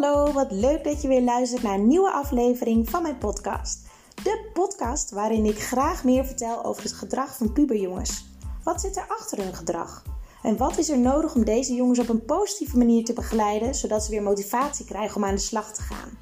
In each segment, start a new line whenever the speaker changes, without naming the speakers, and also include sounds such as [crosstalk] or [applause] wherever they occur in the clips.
Hallo, wat leuk dat je weer luistert naar een nieuwe aflevering van mijn podcast. De podcast waarin ik graag meer vertel over het gedrag van puberjongens. Wat zit er achter hun gedrag? En wat is er nodig om deze jongens op een positieve manier te begeleiden, zodat ze weer motivatie krijgen om aan de slag te gaan?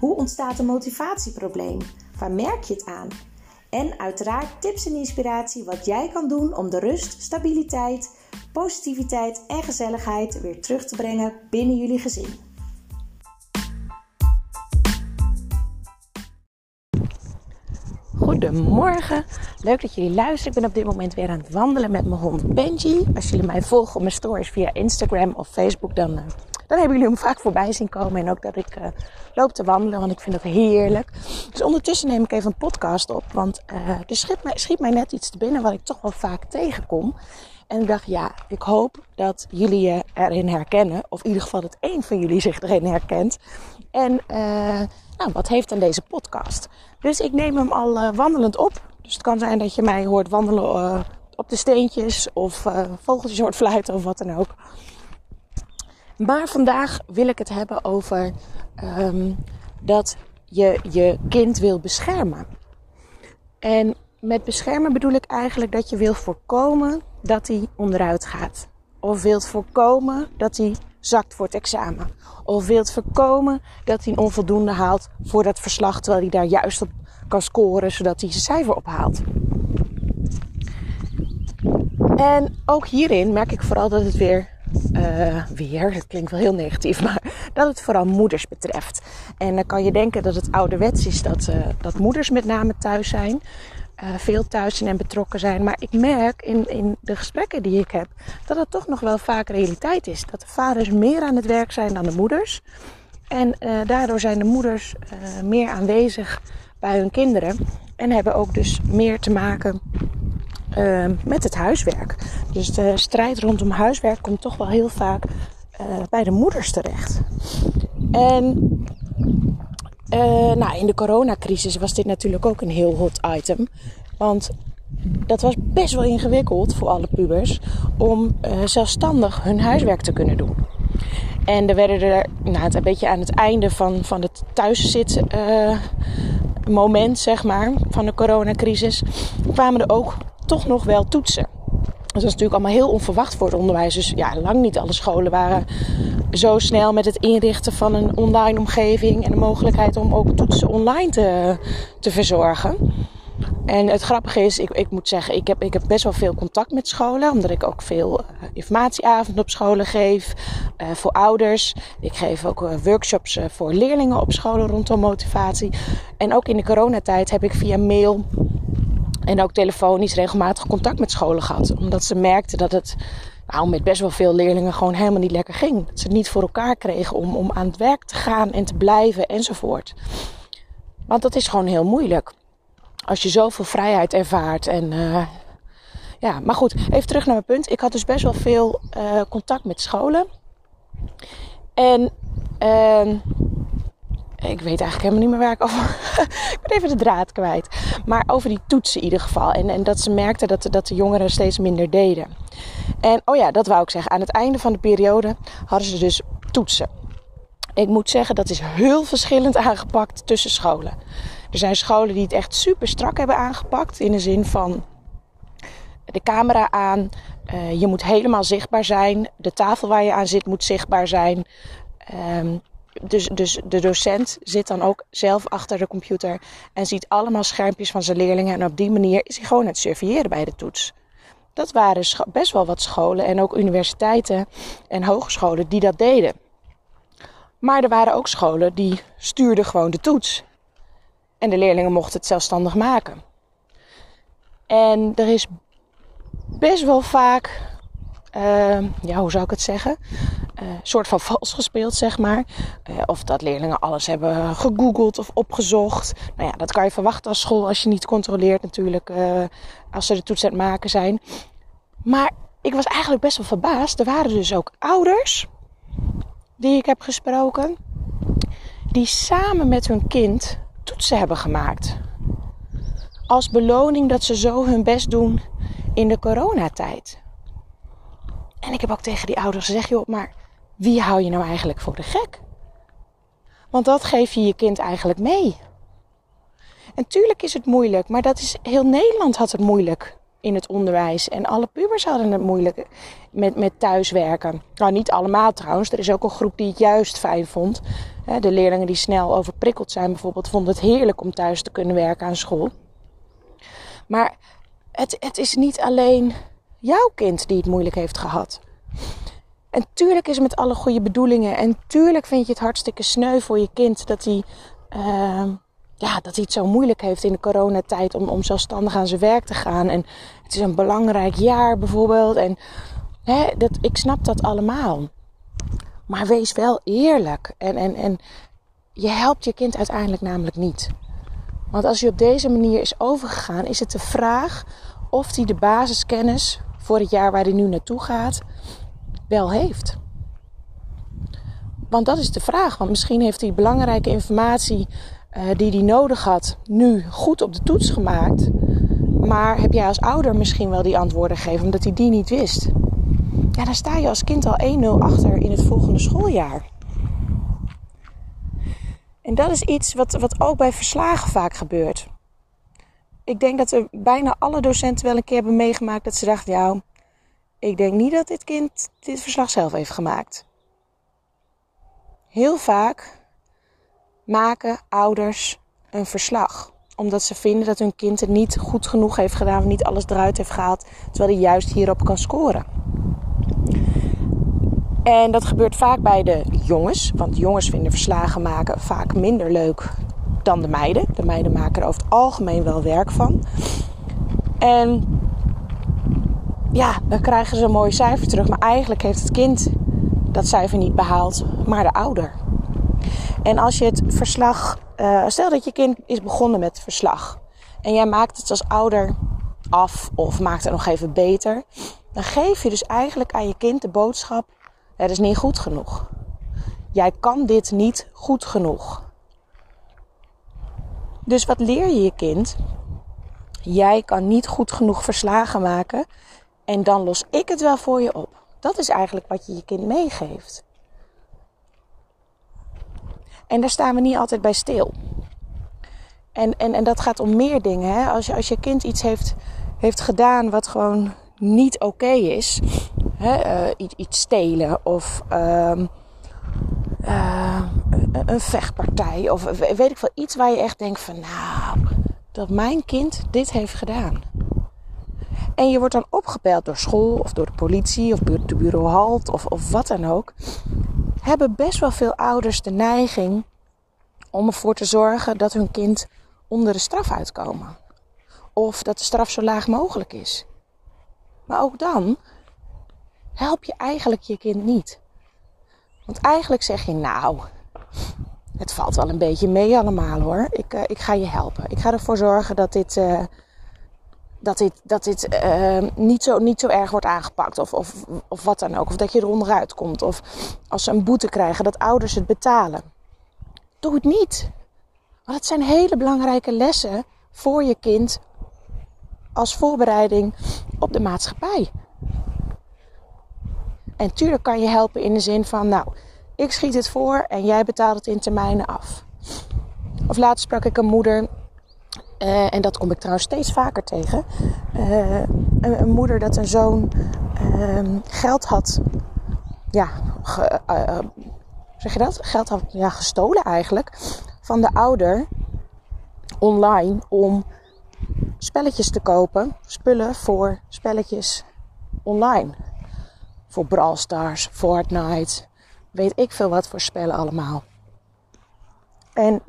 Hoe ontstaat een motivatieprobleem? Waar merk je het aan? En uiteraard tips en inspiratie wat jij kan doen om de rust, stabiliteit, positiviteit en gezelligheid weer terug te brengen binnen jullie gezin. Goedemorgen, leuk dat jullie luisteren. Ik ben op dit moment weer aan het wandelen met mijn hond Benji. Als jullie mij volgen op mijn stories via Instagram of Facebook, dan, uh, dan hebben jullie hem vaak voorbij zien komen. En ook dat ik uh, loop te wandelen, want ik vind het heerlijk. Dus ondertussen neem ik even een podcast op, want uh, er schiet mij, schiet mij net iets te binnen wat ik toch wel vaak tegenkom. En ik dacht, ja, ik hoop dat jullie je erin herkennen. Of in ieder geval dat één van jullie zich erin herkent. En uh, nou, wat heeft dan deze podcast? Dus ik neem hem al uh, wandelend op. Dus het kan zijn dat je mij hoort wandelen uh, op de steentjes. Of vogeltjes hoort fluiten of wat dan ook. Maar vandaag wil ik het hebben over um, dat je je kind wil beschermen. En met beschermen bedoel ik eigenlijk dat je wil voorkomen dat hij onderuit gaat. Of wilt voorkomen dat hij zakt voor het examen. Of wilt voorkomen dat hij een onvoldoende haalt voor dat verslag, terwijl hij daar juist op kan scoren, zodat hij zijn cijfer ophaalt. En ook hierin merk ik vooral dat het weer, uh, weer, het klinkt wel heel negatief, maar dat het vooral moeders betreft. En dan kan je denken dat het ouderwets is dat, uh, dat moeders met name thuis zijn. Uh, veel thuis zijn en betrokken zijn. Maar ik merk in, in de gesprekken die ik heb dat het toch nog wel vaak realiteit is. Dat de vaders meer aan het werk zijn dan de moeders. En uh, daardoor zijn de moeders uh, meer aanwezig bij hun kinderen. En hebben ook dus meer te maken met het huiswerk. Dus de strijd rondom huiswerk komt toch wel heel vaak bij de moeders terecht. En uh, nou, in de coronacrisis was dit natuurlijk ook een heel hot item. Want dat was best wel ingewikkeld voor alle pubers om uh, zelfstandig hun huiswerk te kunnen doen. En er werden er, nou, een beetje aan het einde van, van het thuiszit uh, moment, zeg maar, van de coronacrisis, kwamen er ook toch nog wel toetsen. Dat was natuurlijk allemaal heel onverwacht voor het onderwijs. Dus ja, lang niet alle scholen waren zo snel met het inrichten van een online omgeving en de mogelijkheid om ook toetsen online te, te verzorgen. En het grappige is, ik, ik moet zeggen, ik heb, ik heb best wel veel contact met scholen, omdat ik ook veel uh, informatieavonden op scholen geef uh, voor ouders. Ik geef ook uh, workshops voor leerlingen op scholen rondom motivatie. En ook in de coronatijd heb ik via mail en ook telefonisch regelmatig contact met scholen gehad. Omdat ze merkten dat het nou, met best wel veel leerlingen gewoon helemaal niet lekker ging. Dat ze het niet voor elkaar kregen om, om aan het werk te gaan en te blijven enzovoort. Want dat is gewoon heel moeilijk. Als je zoveel vrijheid ervaart en... Uh, ja, maar goed, even terug naar mijn punt. Ik had dus best wel veel uh, contact met scholen. En... Uh, ik weet eigenlijk helemaal niet meer waar ik over. [laughs] ik ben even de draad kwijt. Maar over die toetsen in ieder geval. En, en dat ze merkten dat, dat de jongeren steeds minder deden. En oh ja, dat wou ik zeggen. Aan het einde van de periode hadden ze dus toetsen. Ik moet zeggen, dat is heel verschillend aangepakt tussen scholen. Er zijn scholen die het echt super strak hebben aangepakt. In de zin van de camera aan. Uh, je moet helemaal zichtbaar zijn. De tafel waar je aan zit moet zichtbaar zijn. Um, dus, dus de docent zit dan ook zelf achter de computer en ziet allemaal schermpjes van zijn leerlingen. En op die manier is hij gewoon het surveilleren bij de toets. Dat waren best wel wat scholen en ook universiteiten en hogescholen die dat deden. Maar er waren ook scholen die stuurden gewoon de toets. En de leerlingen mochten het zelfstandig maken. En er is best wel vaak, uh, ja, hoe zou ik het zeggen? uh, soort van vals gespeeld, zeg maar. Uh, of dat leerlingen alles hebben gegoogeld of opgezocht. Nou ja, dat kan je verwachten als school als je niet controleert natuurlijk. Uh, als ze de toets aan het maken zijn. Maar ik was eigenlijk best wel verbaasd. Er waren dus ook ouders die ik heb gesproken. Die samen met hun kind toetsen hebben gemaakt. Als beloning dat ze zo hun best doen in de coronatijd. En ik heb ook tegen die ouders gezegd, joh, maar wie hou je nou eigenlijk voor de gek? Want dat geef je je kind eigenlijk mee. En tuurlijk is het moeilijk, maar dat is, heel Nederland had het moeilijk in het onderwijs. En alle pubers hadden het moeilijk met, met thuiswerken. Nou, niet allemaal trouwens. Er is ook een groep die het juist fijn vond. De leerlingen die snel overprikkeld zijn bijvoorbeeld, vonden het heerlijk om thuis te kunnen werken aan school. Maar het, het is niet alleen jouw kind die het moeilijk heeft gehad. En tuurlijk is het met alle goede bedoelingen. En tuurlijk vind je het hartstikke sneu voor je kind dat hij, uh, ja, dat hij het zo moeilijk heeft in de coronatijd om, om zelfstandig aan zijn werk te gaan. En het is een belangrijk jaar bijvoorbeeld. En hè, dat, ik snap dat allemaal. Maar wees wel eerlijk. En, en, en je helpt je kind uiteindelijk namelijk niet. Want als je op deze manier is overgegaan, is het de vraag of hij de basiskennis voor het jaar waar hij nu naartoe gaat wel heeft. Want dat is de vraag. Want misschien heeft hij belangrijke informatie uh, die hij nodig had, nu goed op de toets gemaakt. Maar heb jij als ouder misschien wel die antwoorden gegeven omdat hij die niet wist? Ja, dan sta je als kind al 1-0 achter in het volgende schooljaar. En dat is iets wat, wat ook bij verslagen vaak gebeurt. Ik denk dat er bijna alle docenten wel een keer hebben meegemaakt dat ze dachten: ja, ik denk niet dat dit kind dit verslag zelf heeft gemaakt. Heel vaak maken ouders een verslag. Omdat ze vinden dat hun kind het niet goed genoeg heeft gedaan, niet alles eruit heeft gehaald, terwijl hij juist hierop kan scoren. En dat gebeurt vaak bij de jongens, want jongens vinden verslagen maken vaak minder leuk dan de meiden. De meiden maken er over het algemeen wel werk van. En ja, dan krijgen ze een mooi cijfer terug. Maar eigenlijk heeft het kind dat cijfer niet behaald, maar de ouder. En als je het verslag, uh, stel dat je kind is begonnen met verslag en jij maakt het als ouder af of maakt het nog even beter, dan geef je dus eigenlijk aan je kind de boodschap: het is niet goed genoeg. Jij kan dit niet goed genoeg. Dus wat leer je je kind? Jij kan niet goed genoeg verslagen maken en dan los ik het wel voor je op. Dat is eigenlijk wat je je kind meegeeft. En daar staan we niet altijd bij stil. En, en, en dat gaat om meer dingen. Hè? Als, je, als je kind iets heeft, heeft gedaan wat gewoon niet oké is. Hè? Uh, iets, iets, stelen of uh, uh, een vechtpartij. Of weet ik veel. Iets waar je echt denkt van nou, dat mijn kind dit heeft gedaan. En je wordt dan opgebeld door school of door de politie of de bureau halt of, of wat dan ook. Hebben best wel veel ouders de neiging om ervoor te zorgen dat hun kind onder de straf uitkomen. Of dat de straf zo laag mogelijk is. Maar ook dan help je eigenlijk je kind niet. Want eigenlijk zeg je nou, het valt wel een beetje mee allemaal hoor. Ik, uh, ik ga je helpen. Ik ga ervoor zorgen dat dit, uh, dat dit, dat dit uh, niet, zo, niet zo erg wordt aangepakt. Of, of, of wat dan ook. Of dat je er onderuit komt. Of als ze een boete krijgen, dat ouders het betalen. Doe het niet. Want het zijn hele belangrijke lessen voor je kind als voorbereiding op de maatschappij. En tuurlijk kan je helpen in de zin van, nou, ik schiet het voor en jij betaalt het in termijnen af. Of laatst sprak ik een moeder, uh, en dat kom ik trouwens steeds vaker tegen. Uh, een, moeder dat een zoon uh, geld had, ja, ge, uh, zeg je dat? Geld had ja, gestolen eigenlijk van de ouder online om spelletjes te kopen, spullen voor spelletjes online. Voor Brawl Stars, Fortnite, weet ik veel wat voor spellen allemaal. En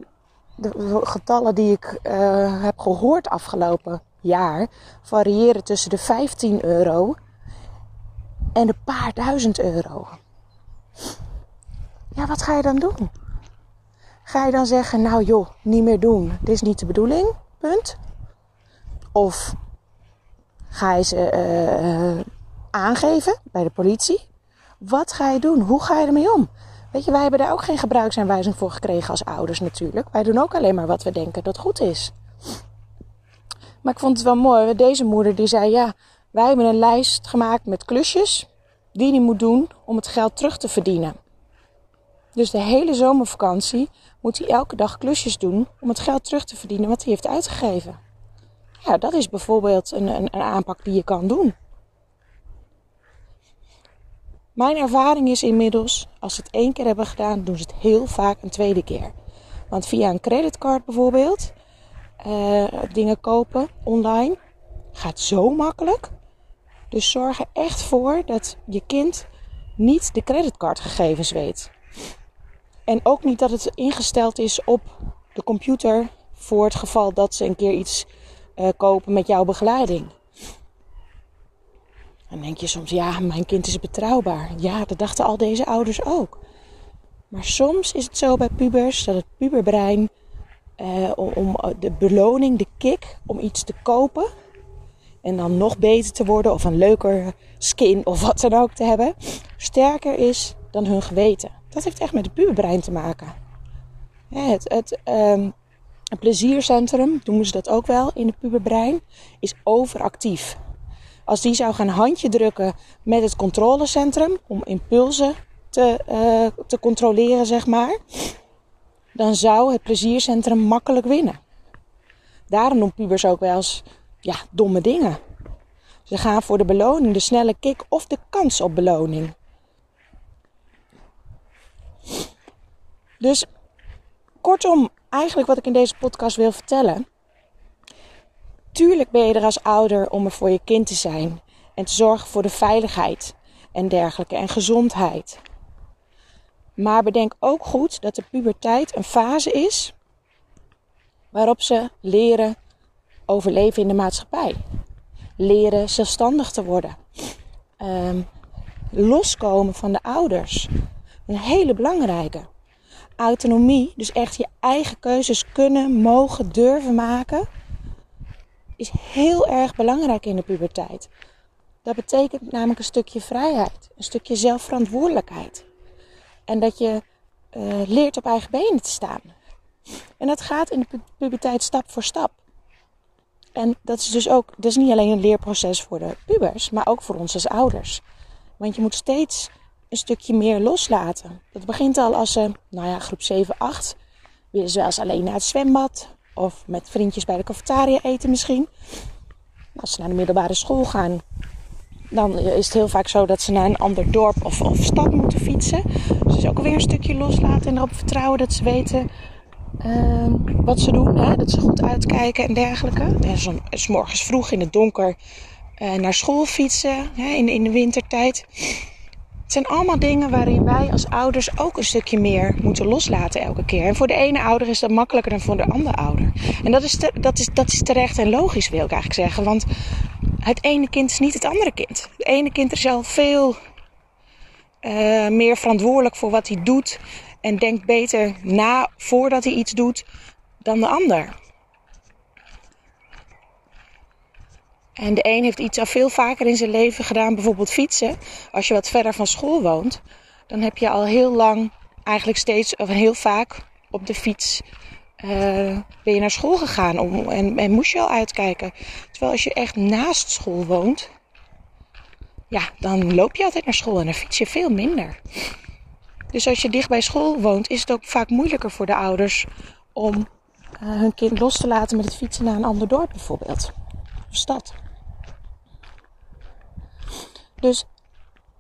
de getallen die ik uh, heb gehoord afgelopen jaar variëren tussen de 15 euro en een paar duizend euro. Ja, wat ga je dan doen? Ga je dan zeggen, nou joh, niet meer doen. Dit is niet de bedoeling, punt. Of ga je ze uh, aangeven bij de politie? Wat ga je doen? Hoe ga je ermee om? Weet je, wij hebben daar ook geen gebruiksaanwijzing voor gekregen als ouders natuurlijk. Wij doen ook alleen maar wat we denken dat goed is. Maar ik vond het wel mooi. Deze moeder die zei, ja, wij hebben een lijst gemaakt met klusjes die hij moet doen om het geld terug te verdienen. Dus de hele zomervakantie moet hij elke dag klusjes doen om het geld terug te verdienen wat hij heeft uitgegeven. Ja, dat is bijvoorbeeld een, een, een aanpak die je kan doen. Mijn ervaring is inmiddels, als ze het één keer hebben gedaan, doen ze het heel vaak een tweede keer. Want via een creditcard bijvoorbeeld, uh, dingen kopen online, gaat zo makkelijk. Dus zorg er echt voor dat je kind niet de creditcardgegevens weet. En ook niet dat het ingesteld is op de computer voor het geval dat ze een keer iets uh, kopen met jouw begeleiding. Dan denk je soms, ja, mijn kind is betrouwbaar. Ja, dat dachten al deze ouders ook. Maar soms is het zo bij pubers dat het puberbrein uh, om, de beloning, de kick om iets te kopen en dan nog beter te worden of een leuker skin of wat dan ook te hebben, sterker is dan hun geweten. Dat heeft echt met het puberbrein te maken. het, het, um, het pleziercentrum, noemen ze dat ook wel in het puberbrein, is overactief. Als die zou gaan handje drukken met het controlecentrum om impulsen te, uh, te controleren, zeg maar, dan zou het pleziercentrum makkelijk winnen. Daarom doen pubers ook wel eens ja, domme dingen. Ze gaan voor de beloning, de snelle kick of de kans op beloning. Dus kortom, eigenlijk wat ik in deze podcast wil vertellen. Tuurlijk ben je er als ouder om er voor je kind te zijn en te zorgen voor de veiligheid en dergelijke en gezondheid. Maar bedenk ook goed dat de puberteit een fase is waarop ze leren overleven in de maatschappij. Leren zelfstandig te worden. Um, loskomen van de ouders. Een hele belangrijke. Autonomie, dus echt je eigen keuzes kunnen, mogen, durven maken, is heel erg belangrijk in de puberteit. Dat betekent namelijk een stukje vrijheid, een stukje zelfverantwoordelijkheid. En dat je uh, leert op eigen benen te staan. En dat gaat in de puberteit stap voor stap. En dat is dus ook, dat is niet alleen een leerproces voor de pubers, maar ook voor ons als ouders. Want je moet steeds een stukje meer loslaten. Dat begint al als ze, nou ja, groep 7, 8, willen ze wel eens alleen naar het zwembad of met vriendjes bij de cafetaria eten misschien. Als ze naar de middelbare school gaan, dan is het heel vaak zo dat ze naar een ander dorp of, of stad moeten fietsen. Dus ook alweer een stukje loslaten en erop vertrouwen dat ze weten uh, wat ze doen. Hè? Dat ze goed uitkijken en dergelijke. En zo, s morgens vroeg in het donker uh, naar school fietsen hè? In, in de wintertijd. Zijn allemaal dingen waarin wij als ouders ook een stukje meer moeten loslaten elke keer. En voor de ene ouder is dat makkelijker dan voor de andere ouder. En dat is, dat is, dat is terecht en logisch, wil ik eigenlijk zeggen. Want het ene kind is niet het andere kind. Het ene kind is al veel uh, meer verantwoordelijk voor wat hij doet. En denkt beter na voordat hij iets doet dan de ander. En de een heeft iets al veel vaker in zijn leven gedaan, bijvoorbeeld fietsen. Als je wat verder van school woont, dan heb je al heel lang, eigenlijk steeds of heel vaak op de fiets uh, ben je naar school gegaan om, en, moest je al uitkijken. Terwijl als je echt naast school woont, ja, dan loop je altijd naar school en dan fiets je veel minder. Dus als je dicht bij school woont, is het ook vaak moeilijker voor de ouders om uh, hun kind los te laten met het fietsen naar een ander dorp bijvoorbeeld. Of stad. Dus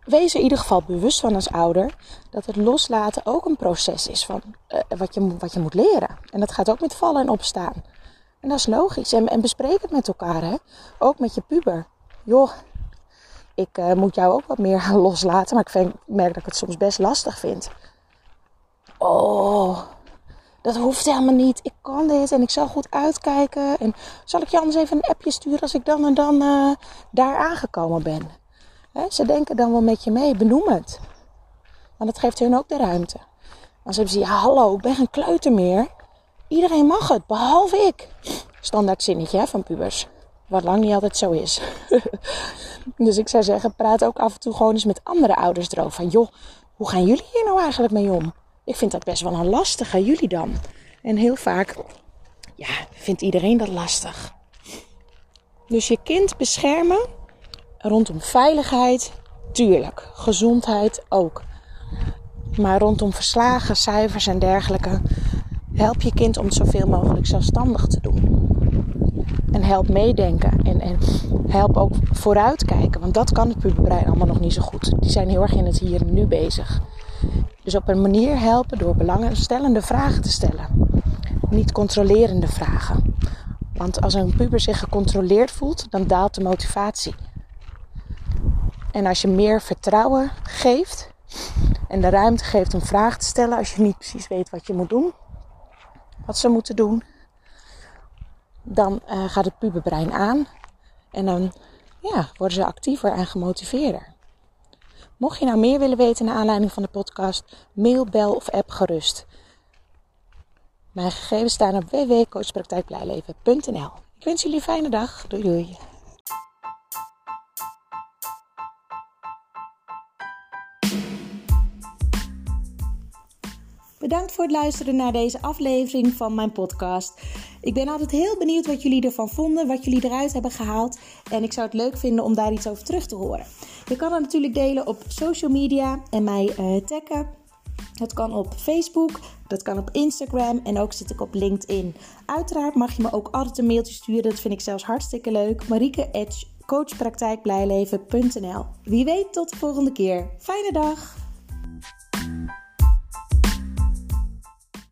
wees er in ieder geval bewust van als ouder dat het loslaten ook een proces is van uh, wat, je, wat je moet leren. En dat gaat ook met vallen en opstaan. En dat is logisch. En, en bespreek het met elkaar, hè? Ook met je puber. Joh, ik uh, moet jou ook wat meer [laughs] loslaten, maar ik, vind, merk dat ik het soms best lastig vind. Oh, dat hoeft helemaal niet. Ik kan dit en ik zal goed uitkijken. En zal ik je anders even een appje sturen als ik dan en dan uh, daar aangekomen ben? Ze denken dan wel met je mee, benoem het. Want dat geeft hun ook de ruimte. Dan hebben ze, ja hallo, ik ben geen kleuter meer. Iedereen mag het, behalve ik. Standaard zinnetje hè, van pubers. Wat lang niet altijd zo is. [laughs] dus ik zou zeggen, praat ook af en toe gewoon eens met andere ouders erover. Joh, hoe gaan jullie hier nou eigenlijk mee om? Ik vind dat best wel een lastige, jullie dan? En heel vaak, ja, vindt iedereen dat lastig. Dus je kind beschermen rondom veiligheid, tuurlijk. Gezondheid ook. Maar rondom verslagen, cijfers en dergelijke, help je kind om het zoveel mogelijk zelfstandig te doen. En help meedenken en, en help ook vooruitkijken. Want dat kan het puberbrein allemaal nog niet zo goed. Die zijn heel erg in het hier en nu bezig. Dus op een manier helpen door belangenstellende vragen te stellen. Niet controlerende vragen. Want als een puber zich gecontroleerd voelt, dan daalt de motivatie. En als je meer vertrouwen geeft en de ruimte geeft om vragen te stellen als je niet precies weet wat je moet doen, wat ze moeten doen, dan uh, gaat het puberbrein aan en dan ja, worden ze actiever en gemotiveerder. Mocht je nou meer willen weten naar aanleiding van de podcast, mail, bel of app gerust. Mijn gegevens staan op www.coachpraktijkblijleven.nl. Ik wens jullie een fijne dag. Doei doei. Bedankt voor het luisteren naar deze aflevering van mijn podcast. Ik ben altijd heel benieuwd wat jullie ervan vonden, wat jullie eruit hebben gehaald. En ik zou het leuk vinden om daar iets over terug te horen. Je kan het natuurlijk delen op social media en mij uh, taggen. Het kan op Facebook, dat kan op Instagram en ook zit ik op LinkedIn. Uiteraard mag je me ook altijd een mailtje sturen, dat vind ik zelfs hartstikke leuk. Marieke coachpraktijkblijleven.nl Wie weet tot de volgende keer. Fijne dag!